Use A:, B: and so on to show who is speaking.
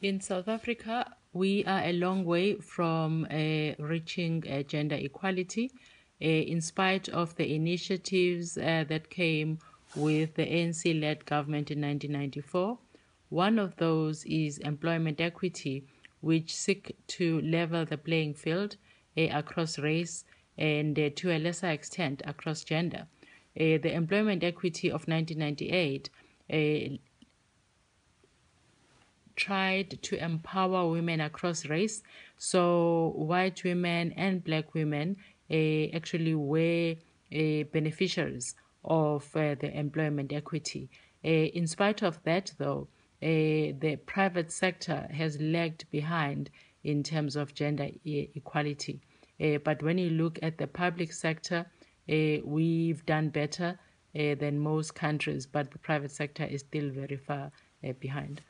A: In South Africa, we are a long way from uh, reaching uh, gender equality. Uh, in spite of the initiatives uh, that came with the ANC led government in 1994, one of those is employment equity, which seek to level the playing field uh, across race and uh, to a lesser extent across gender. the employment equity of 1998 tried to empower women across race. So white women and black women uh, actually were uh, beneficiaries of uh, the employment equity. in spite of that, though, the private sector has lagged behind in terms of gender equality. but when you look at the public sector, we've done better than most countries, but the private sector is still very far behind.